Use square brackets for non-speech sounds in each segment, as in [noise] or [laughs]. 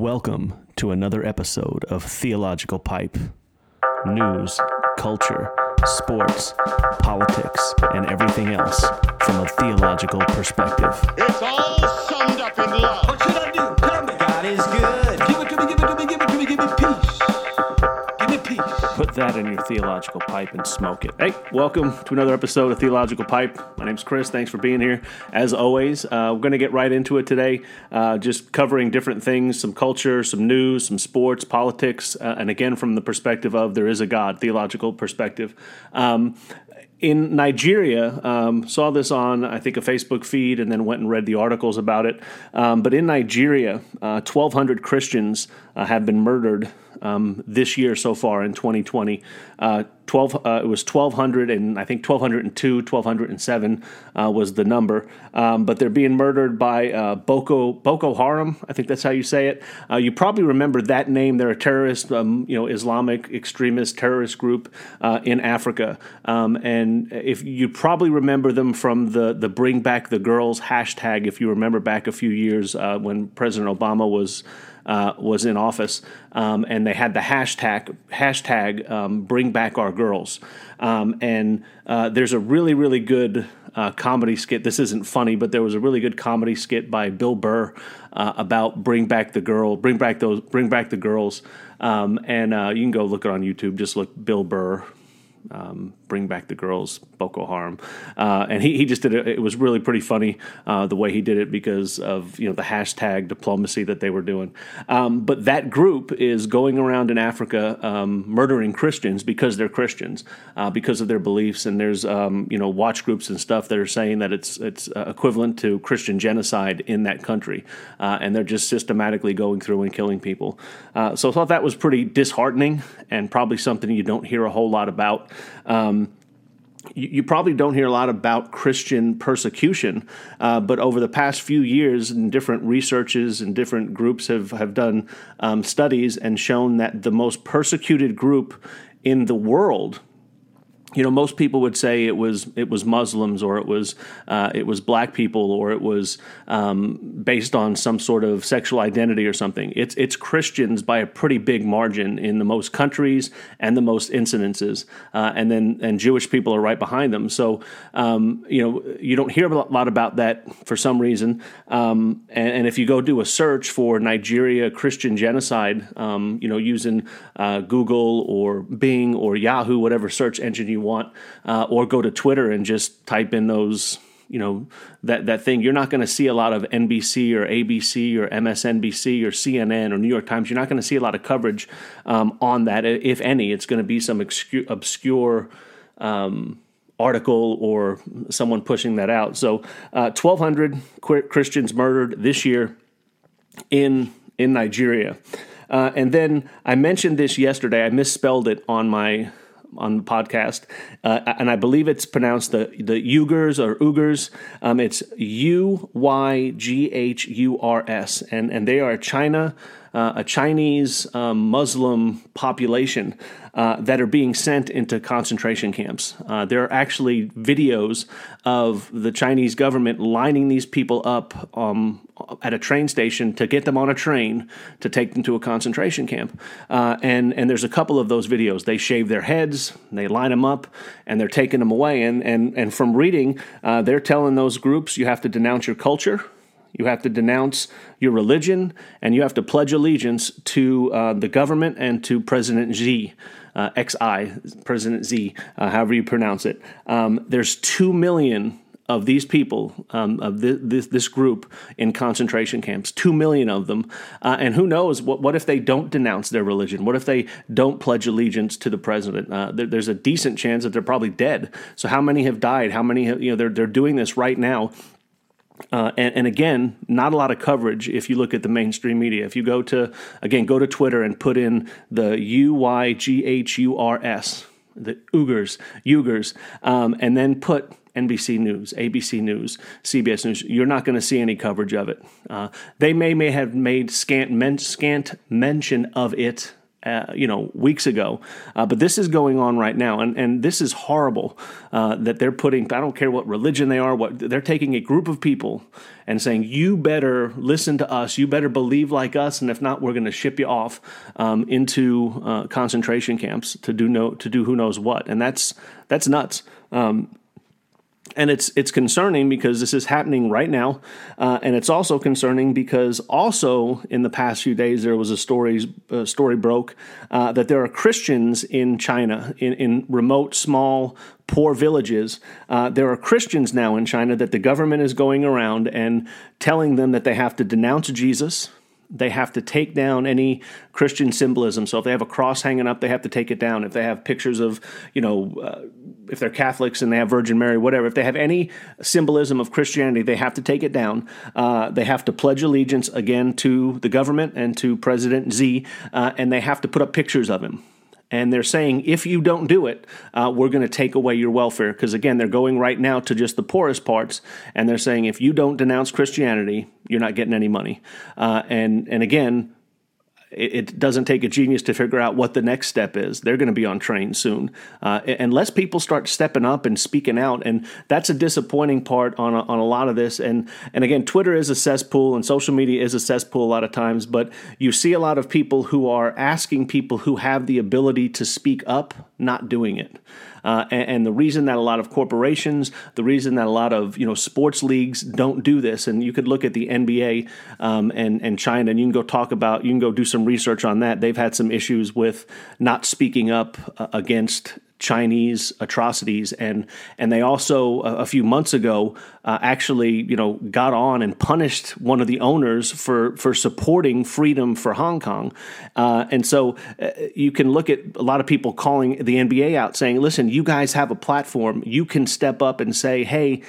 Welcome to another episode of Theological Pipe. News, culture, sports, politics, and everything else from a theological perspective. It's all summed up in love. What should I do? Tell me. God is good. Give it to me, give it to me, give it to me, give me peace. That in your theological pipe and smoke it. Hey, welcome to another episode of Theological Pipe. My name's Chris. Thanks for being here. As always, uh, we're going to get right into it today, uh, just covering different things some culture, some news, some sports, politics, uh, and again, from the perspective of there is a God, theological perspective. Um, in Nigeria, um, saw this on I think a Facebook feed, and then went and read the articles about it. Um, but in Nigeria, uh, 1,200 Christians uh, have been murdered um, this year so far in 2020. Uh, 12, uh, it was 1,200, and I think 1,202, 1,207 uh, was the number. Um, but they're being murdered by uh, Boko Boko Haram. I think that's how you say it. Uh, you probably remember that name. They're a terrorist, um, you know, Islamic extremist terrorist group uh, in Africa. Um, and if you probably remember them from the the Bring Back the Girls hashtag, if you remember back a few years uh, when President Obama was uh, was in office, um, and they had the hashtag hashtag um, Bring Back Our Girls. Um, and uh, there's a really really good uh, comedy skit. This isn't funny, but there was a really good comedy skit by Bill Burr uh, about Bring Back the Girl, Bring Back those, Bring Back the Girls. Um, and uh, you can go look it on YouTube. Just look Bill Burr um, bring back the girls, Boko Haram, uh, and he, he just did it. It was really pretty funny uh, the way he did it because of you know the hashtag diplomacy that they were doing. Um, but that group is going around in Africa um, murdering Christians because they're Christians, uh, because of their beliefs. And there's um, you know watch groups and stuff that are saying that it's it's uh, equivalent to Christian genocide in that country, uh, and they're just systematically going through and killing people. Uh, so I thought that was pretty disheartening and probably something you don't hear a whole lot about. Um, you, probably don't hear a lot about Christian persecution, uh, but over the past few years, and different researches and different groups have have done um, studies and shown that the most persecuted group in the world you know, most people would say it was it was Muslims or it was uh, it was black people or it was um, based on some sort of sexual identity or something. It's it's Christians by a pretty big margin in the most countries and the most incidences, uh, and then and Jewish people are right behind them. So um, you know you don't hear a lot about that for some reason. Um, and, and, if you go do a search for Nigeria Christian genocide, um, you know using uh, Google or Bing or Yahoo, whatever search engine you want, uh, or go to Twitter and just type in those, you know, that that thing. You're not going to see a lot of NBC or ABC or MSNBC or CNN or New York Times. You're not going to see a lot of coverage um, on that, if any. It's going to be some obscure. obscure um, article or someone pushing that out. So, uh, 1,200 Christians murdered this year in in Nigeria. Uh, and then I mentioned this yesterday. I misspelled it on my on the podcast, uh, and I believe it's pronounced the the Uyghurs or Uyghurs. Um, it's U Y G H U R S, and and they are China. Uh, a Chinese um, Muslim population uh, that are being sent into concentration camps. Uh, there are actually videos of the Chinese government lining these people up um, at a train station to get them on a train to take them to a concentration camp. Uh, and and there's a couple of those videos. They shave their heads, they line them up, and they're taking them away. And and and from reading, uh, they're telling those groups you have to denounce your culture. You have to denounce your religion, and you have to pledge allegiance to uh, the government and to President Xi, uh, XI, President Xi, uh, however you pronounce it. Um, there's two million of these people, um, of this, this, this, group in concentration camps, two million of them. Uh, and who knows, what, what if they don't denounce their religion? What if they don't pledge allegiance to the president? Uh, there, there's a decent chance that they're probably dead. So how many have died? How many, have, you know, they're, they're doing this right now uh, and, and, again, not a lot of coverage if you look at the mainstream media. If you go to, again, go to Twitter and put in the U Y G H U R S, the Uyghurs, Uyghurs, um, and then put NBC News, ABC News, CBS News, you're not going to see any coverage of it. Uh, they may, may have made scant, men, scant mention of it uh, you know, weeks ago. Uh, but this is going on right now, and, and this is horrible uh, that they're putting. I don't care what religion they are. What they're taking a group of people and saying, "You better listen to us. You better believe like us, and if not, we're going to ship you off um, into uh, concentration camps to do no to do who knows what." And that's that's nuts. Um, and it's it's concerning because this is happening right now, uh, and it's also concerning because also in the past few days there was a story a story broke uh, that there are Christians in China in, in remote small poor villages. Uh, there are Christians now in China that the government is going around and telling them that they have to denounce Jesus they have to take down any Christian symbolism. So if they have a cross hanging up, they have to take it down. If they have pictures of, you know, uh, if they're Catholics and they have Virgin Mary, whatever, if they have any symbolism of Christianity, they have to take it down. Uh, they have to pledge allegiance again to the government and to President Z, uh, and they have to put up pictures of him and they're saying if you don't do it, uh, we're going to take away your welfare. Because again, they're going right now to just the poorest parts, and they're saying if you don't denounce Christianity, you're not getting any money. Uh, and and again, it, doesn't take a genius to figure out what the next step is. They're going to be on train soon, uh, unless people start stepping up and speaking out. And that's a disappointing part on a, on a lot of this. And and again, Twitter is a cesspool, and social media is a cesspool a lot of times. But you see a lot of people who are asking people who have the ability to speak up, not doing it. Uh, and, and, the reason that a lot of corporations, the reason that a lot of you know sports leagues don't do this, and you could look at the NBA um, and and China, and you can go talk about, you can go do some research on that. They've had some issues with not speaking up uh, against Chinese atrocities, and and they also a few months ago uh, actually you know got on and punished one of the owners for for supporting freedom for Hong Kong, uh, and so uh, you can look at a lot of people calling the NBA out saying, listen, you guys have a platform, you can step up and say, hey.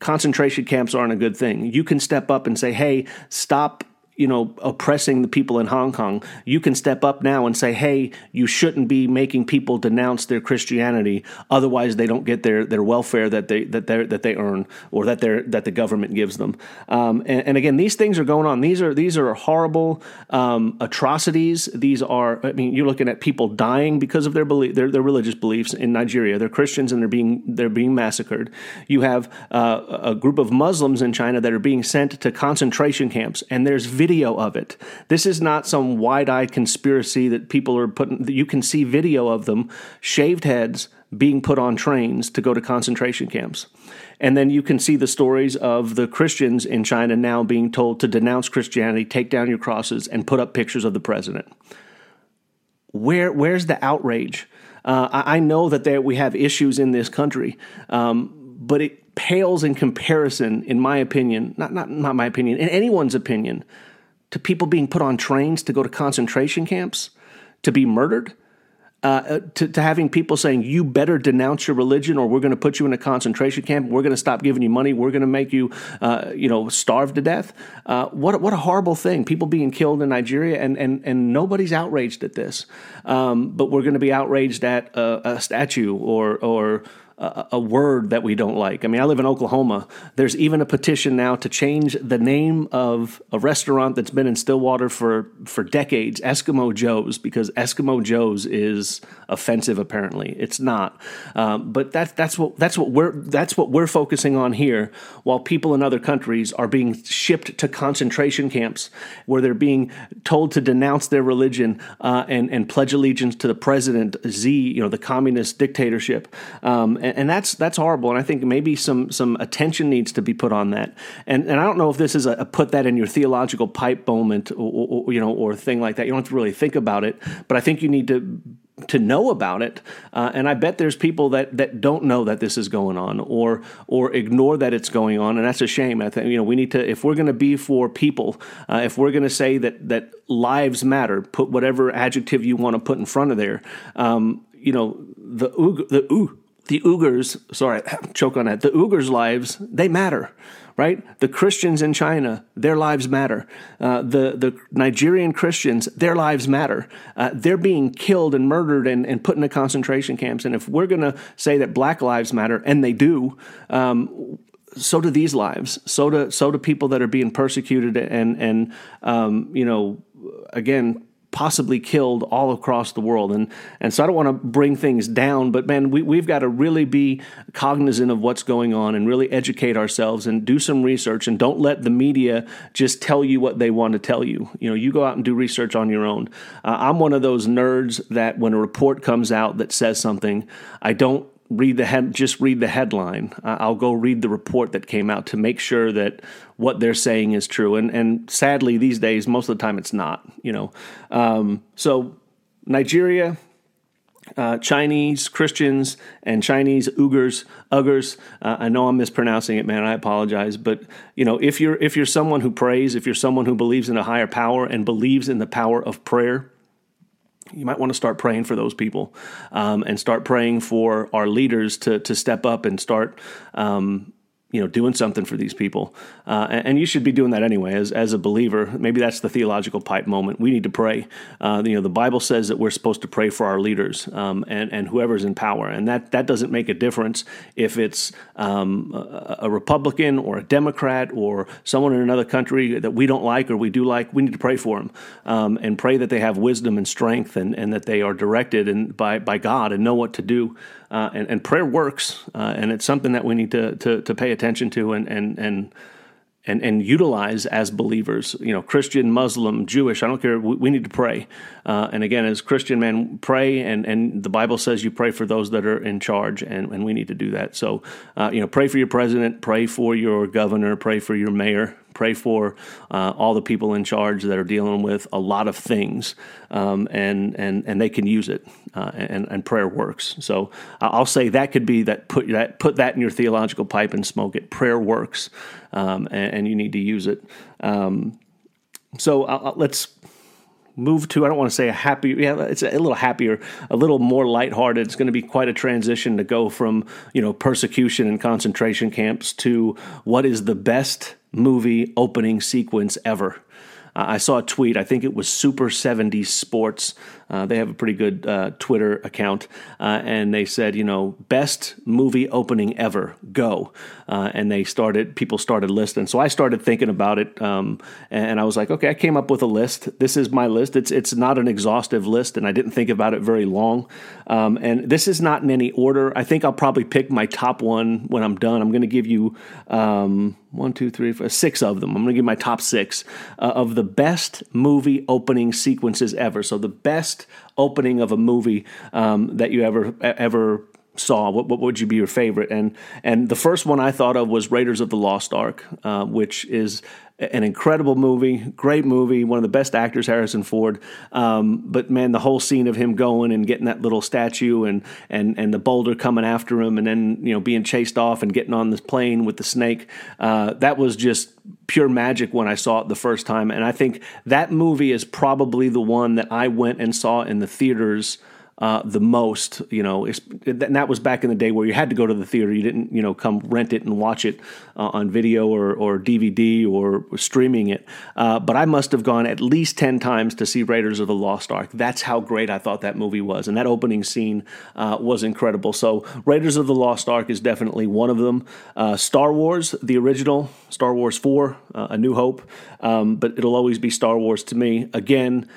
Concentration camps aren't a good thing. You can step up and say, "Hey, stop you know, oppressing the people in Hong Kong, you can step up now and say, "Hey, you shouldn't be making people denounce their Christianity. Otherwise, they don't get their, their welfare that they that they that they earn or that they that the government gives them." Um, and, and, again, these things are going on. These are these are horrible um, atrocities. These are, I mean, you're looking at people dying because of their belief, their, their religious beliefs in Nigeria. They're Christians and they're being they're being massacred. You have uh, a group of Muslims in China that are being sent to concentration camps, and there's video video of it. This is not some wide eyed conspiracy that people are putting, you can see video of them, shaved heads, being put on trains to go to concentration camps. And then you can see the stories of the Christians in China now being told to denounce Christianity, take down your crosses, and put up pictures of the president. Where, where's the outrage? Uh, I, know that there, we have issues in this country, um, but it pales in comparison, in my opinion, not, not, not my opinion, in anyone's opinion, to people being put on trains to go to concentration camps, to be murdered, uh, uh, to, to, having people saying, you better denounce your religion or we're going to put you in a concentration camp. We're going to stop giving you money. We're going to make you, uh, you know, starve to death. Uh, what, what a horrible thing. People being killed in Nigeria and, and, and nobody's outraged at this. Um, but we're going to be outraged at a, a statue or, or, a, word that we don't like. I mean, I live in Oklahoma. There's even a petition now to change the name of a restaurant that's been in Stillwater for for decades, Eskimo Joe's, because Eskimo Joe's is offensive. Apparently, it's not. Um, but that's that's what that's what we're that's what we're focusing on here. While people in other countries are being shipped to concentration camps where they're being told to denounce their religion uh, and and pledge allegiance to the president Z, you know, the communist dictatorship. Um, and, and, that's that's horrible. And I think maybe some some attention needs to be put on that. And and I don't know if this is a, a put that in your theological pipe moment, or, or, you know, or thing like that. You don't have to really think about it, but I think you need to to know about it. Uh, and I bet there's people that, that don't know that this is going on or or ignore that it's going on, and that's a shame. I think you know we need to if we're going to be for people, uh, if we're going to say that that lives matter, put whatever adjective you want to put in front of there. Um, you know the the the Uyghurs, sorry, [laughs] choke on that. The Uyghurs' lives, they matter, right? The Christians in China, their lives matter. Uh, the, the Nigerian Christians, their lives matter. Uh, they're being killed and murdered and, and put into concentration camps. And if we're going to say that black lives matter, and they do, um, so do these lives. So do so do people that are being persecuted and and um, you know again possibly killed all across the world. And and so I don't want to bring things down, but man, we, we've got to really be cognizant of what's going on and really educate ourselves and do some research and don't let the media just tell you what they want to tell you. You know, you go out and do research on your own. Uh, I'm one of those nerds that when a report comes out that says something, I don't read the head, just read the headline. Uh, I'll go read the report that came out to make sure that what they're saying is true. And and sadly, these days, most of the time, it's not. You know, um, so Nigeria. Uh, Chinese Christians and Chinese Uyghurs, Uyghurs. Uh, I know I'm mispronouncing it, man. I apologize, but you know, if you're if you're someone who prays, if you're someone who believes in a higher power and believes in the power of prayer, you might want to start praying for those people um, and start praying for our leaders to to step up and start um, you know doing something for these people. Uh, and, you should be doing that anyway. As, as a believer maybe that's the theological pipe moment. We need to pray. Uh, you know the bible says that we're supposed to pray for our leaders um, and, and whoever's in power. And that, that doesn't make a difference if it's um, a, a, republican or a democrat or someone in another country that we don't like or we do like. We need to pray for them um, and pray that they have wisdom and strength and, and that they are directed and by, by god and know what to do uh, and, and, prayer works, uh, and it's something that we need to, to, to pay attention to and, and, and and and utilize as believers. You know, Christian, Muslim, Jewish. I don't care. We, we need to pray. Uh, and again, as Christian men, pray. And and the Bible says you pray for those that are in charge, and and we need to do that. So, uh, you know, pray for your president, pray for your governor, pray for your mayor, pray for uh, all the people in charge that are dealing with a lot of things, um, and and and they can use it, uh, and and prayer works. So I'll say that could be that put that put that in your theological pipe and smoke it. Prayer works, um, and, and, you need to use it. Um, so uh, let's move to I don't want to say a happy yeah it's a little happier a little more lighthearted it's going to be quite a transition to go from you know persecution and concentration camps to what is the best movie opening sequence ever uh, I saw a tweet. I think it was Super 70 Sports. Uh, they have a pretty good uh, Twitter account, uh, and they said, you know, best movie opening ever, go. Uh, and they started, people started listing. So I started thinking about it, um, and I was like, okay, I came up with a list. This is my list. It's it's not an exhaustive list, and I didn't think about it very long. Um, and this is not in any order. I think I'll probably pick my top one when I'm done. I'm going to give you. Um, one, two, three, four, six of them. I'm going to give my top six uh, of the best movie opening sequences ever. So the best opening of a movie um, that you ever ever saw. What, what would you be your favorite? And and the first one I thought of was Raiders of the Lost Ark, uh, which is an incredible movie, great movie, one of the best actors, Harrison Ford. Um, but man, the whole scene of him going and getting that little statue and and and the boulder coming after him, and then you know being chased off and getting on this plane with the snake, uh, that was just pure magic when I saw it the first time. And I think that movie is probably the one that I went and saw in the theaters uh, the most. You know, and that was back in the day where you had to go to the theater. You didn't, you know, come rent it and watch it uh, on video or, or DVD or streaming it. Uh, but I must have gone at least 10 times to see Raiders of the Lost Ark. That's how great I thought that movie was. And that opening scene uh, was incredible. So, Raiders of the Lost Ark is definitely one of them. Uh, Star Wars, the original, Star Wars 4, uh, A New Hope. Um, but it'll always be Star Wars to me. Again,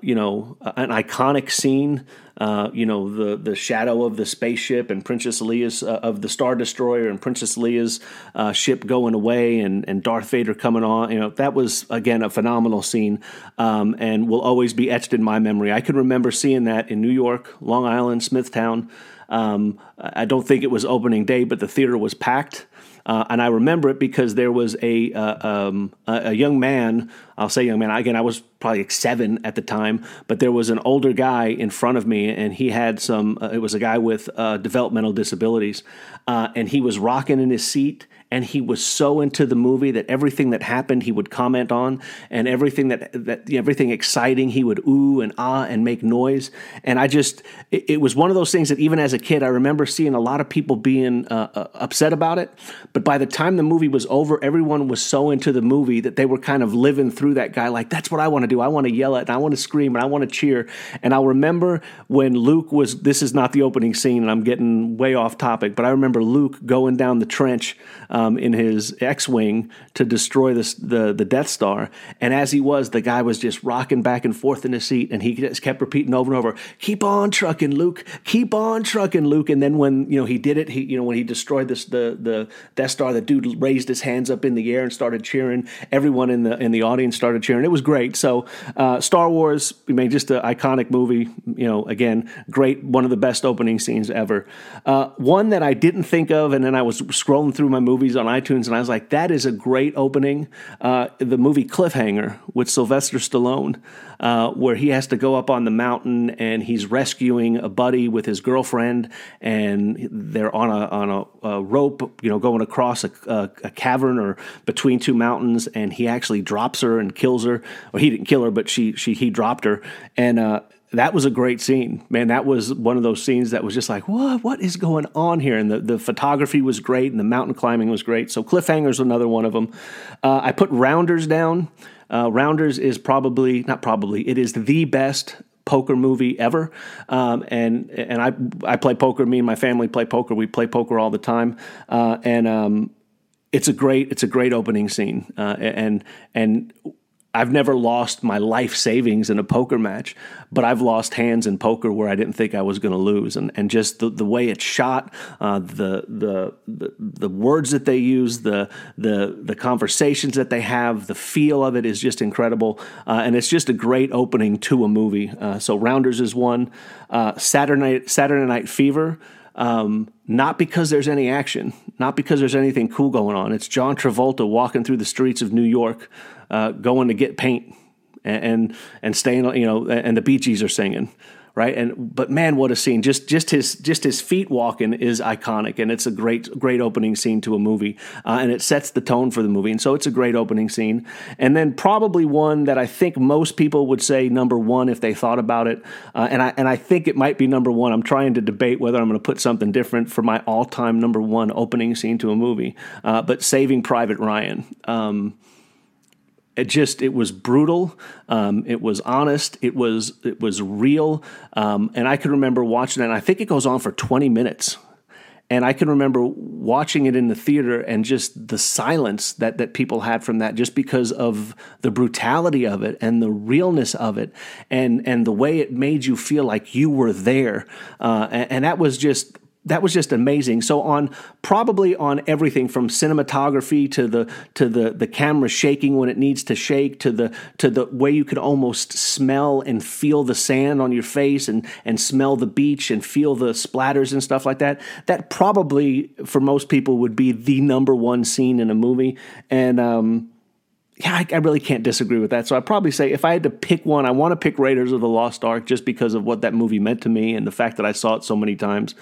you know, an iconic scene. Uh, you know, the the shadow of the spaceship and Princess Leia's uh, of the Star Destroyer and Princess Leia's uh, ship going away and and Darth Vader coming on. You know, that was again a phenomenal scene, um, and will always be etched in my memory. I can remember seeing that in New York, Long Island, Smithtown. Um, I don't think it was opening day, but the theater was packed. Uh, and I remember it because there was a, uh, um, a, a young man. I'll say young man. Again, I was probably like seven at the time, but there was an older guy in front of me, and he had some. Uh, it was a guy with uh, developmental disabilities, uh, and he was rocking in his seat and he was so into the movie that everything that happened he would comment on and everything that that everything exciting he would ooh and ah and make noise and i just it, it was one of those things that even as a kid i remember seeing a lot of people being uh, uh, upset about it but by the time the movie was over everyone was so into the movie that they were kind of living through that guy like that's what i want to do. I want to yell at, and I want to scream, and I want to cheer. And I'll remember when Luke was. This is not the opening scene, and I'm getting way off topic, but I remember Luke going down the trench um, in his X-wing to destroy this, the the Death Star. And as he was, the guy was just rocking back and forth in his seat, and he just kept repeating over and over, "Keep on trucking, Luke. Keep on trucking, Luke." And then when you know he did it, he you know when he destroyed this the the Death Star, the dude raised his hands up in the air and started cheering. Everyone in the in the audience started cheering. It was great. So uh, Star Wars, I mean, just an iconic movie. You know, again, great. One of the best opening scenes ever. Uh, one that I didn't think of, and then I was scrolling through my movies on iTunes, and I was like, that is a great opening. Uh, the movie Cliffhanger with Sylvester Stallone, uh, where he has to go up on the mountain and he's rescuing a buddy with his girlfriend, and they're on a on a, a rope, you know, going across a, a, a cavern or between two mountains, and he actually drops her and kills her. Well, he didn't kill her, but she she he dropped her, and uh, that was a great scene, man. That was one of those scenes that was just like, what, what is going on here? And the, the photography was great, and the mountain climbing was great. So Cliffhanger's another one of them. Uh, I put Rounders down. Uh, Rounders is probably not probably it is the best poker movie ever. Um, and and I I play poker. Me and my family play poker. We play poker all the time. Uh, and um, it's a great it's a great opening scene. Uh, and and I've never lost my life savings in a poker match, but I've lost hands in poker where I didn't think I was going to lose, and and just the, the way it's shot, uh, the, the the the words that they use, the the the conversations that they have, the feel of it is just incredible, uh, and it's just a great opening to a movie. Uh, so Rounders is one, uh, Saturday Saturday Night Fever. Um, not because there's any action, not because there's anything cool going on. It's John Travolta walking through the streets of New York, uh, going to get paint and, and and staying, you know, and the Bee Gees are singing, right? And but man, what a scene! Just just his just his feet walking is iconic, and it's a great great opening scene to a movie, uh, and it sets the tone for the movie, and so it's a great opening scene. And then probably one that I think most people would say number one if they thought about it, uh, and I and I think it might be number one. I'm trying to debate whether I'm going to put something different for my all time number one opening scene to a movie, uh, but Saving Private Ryan. Um, it just it was brutal. Um, it was honest. It was it was real. Um, and i can remember watching it and i think it goes on for 20 minutes. And i can remember watching it in the theater and just the silence that that people had from that just because of the brutality of it and the realness of it and and the way it made you feel like you were there. Uh, and, and that was just that was just amazing. So on probably on everything from cinematography to the to the the camera shaking when it needs to shake to the to the way you could almost smell and feel the sand on your face and and smell the beach and feel the splatters and stuff like that. That probably for most people would be the number one scene in a movie and um yeah, I, I, really can't disagree with that. So I'd probably say if I had to pick one, I want to pick Raiders of the Lost Ark just because of what that movie meant to me and the fact that I saw it so many times.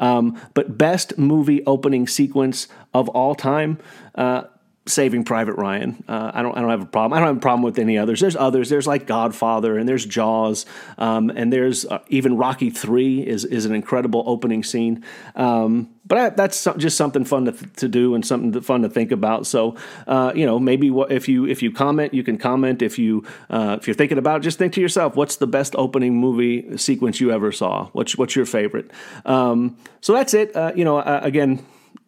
Um, but best movie opening sequence of all time. Uh, Saving Private Ryan. Uh, I don't. I don't have a problem. I don't have a problem with any others. There's others. There's like Godfather, and there's Jaws, um, and there's uh, even Rocky Three is is an incredible opening scene. Um, but I, that's just something fun to, to do and something fun to think about. So, uh, you know, maybe what, if you if you comment, you can comment. If you uh, if you're thinking about it, just think to yourself, what's the best opening movie sequence you ever saw? What's what's your favorite? Um, so that's it. Uh, you know, uh, again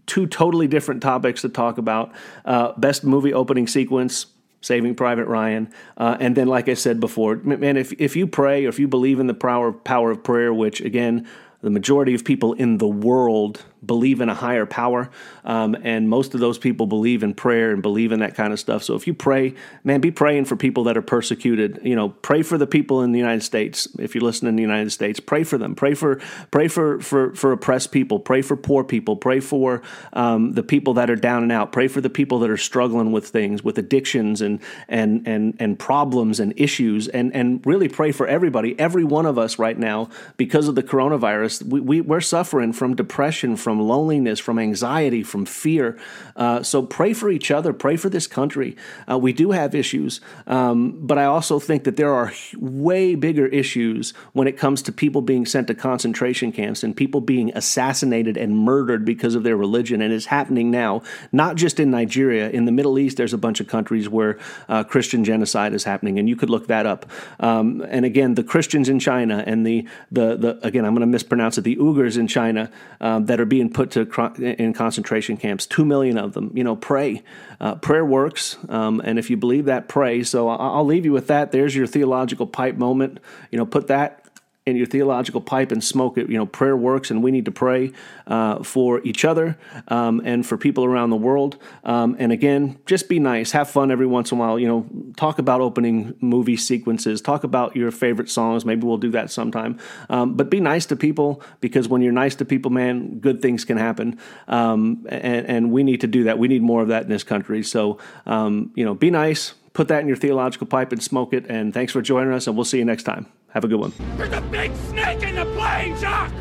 two totally different topics to talk about. Uh, best movie opening sequence, Saving Private Ryan, uh, and then, like I said before, man, if if you pray or if you believe in the power power of prayer, which again, the majority of people in the world believe in a higher power. Um, and most of those people believe in prayer and believe in that kind of stuff. So if you pray, man, be praying for people that are persecuted. You know, pray for the people in the United States. If you're listening in the United States, pray for them. Pray for pray for for for oppressed people. Pray for poor people. Pray for um, the people that are down and out. Pray for the people that are struggling with things, with addictions and and and and problems and issues. And and really pray for everybody. Every one of us right now, because of the coronavirus, we, we we're suffering from depression, from from loneliness, from anxiety, from fear. Uh, so pray for each other, pray for this country. Uh, we do have issues, um, but I also think that there are way bigger issues when it comes to people being sent to concentration camps and people being assassinated and murdered because of their religion. And it's happening now, not just in Nigeria. In the Middle East, there's a bunch of countries where uh, Christian genocide is happening, and you could look that up. Um, and again, the Christians in China and the the, the again, I'm going to mispronounce it, the Uyghurs in China um, that are being put to in concentration camps. Two million of them. You know, pray. Uh, prayer works, um, and if you believe that, pray. So I'll leave you with that. There's your theological pipe moment. You know, put that in your theological pipe and smoke it. You know, prayer works, and we need to pray uh, for each other um, and for people around the world. Um, and again, just be nice, have fun every once in a while. You know, talk about opening movie sequences, talk about your favorite songs. Maybe we'll do that sometime. Um, but be nice to people because when you're nice to people, man, good things can happen. Um, and, and, we need to do that. We need more of that in this country. So, um, you know, be nice. Put that in your theological pipe and smoke it. And thanks for joining us, and we'll see you next time. Have a good one. There's a big snake in the plane, Jock!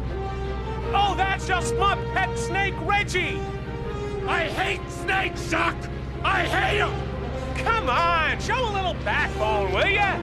Oh, that's just my pet snake, Reggie! I hate snakes, Jock! I hate them! Come on, show a little backbone, will ya?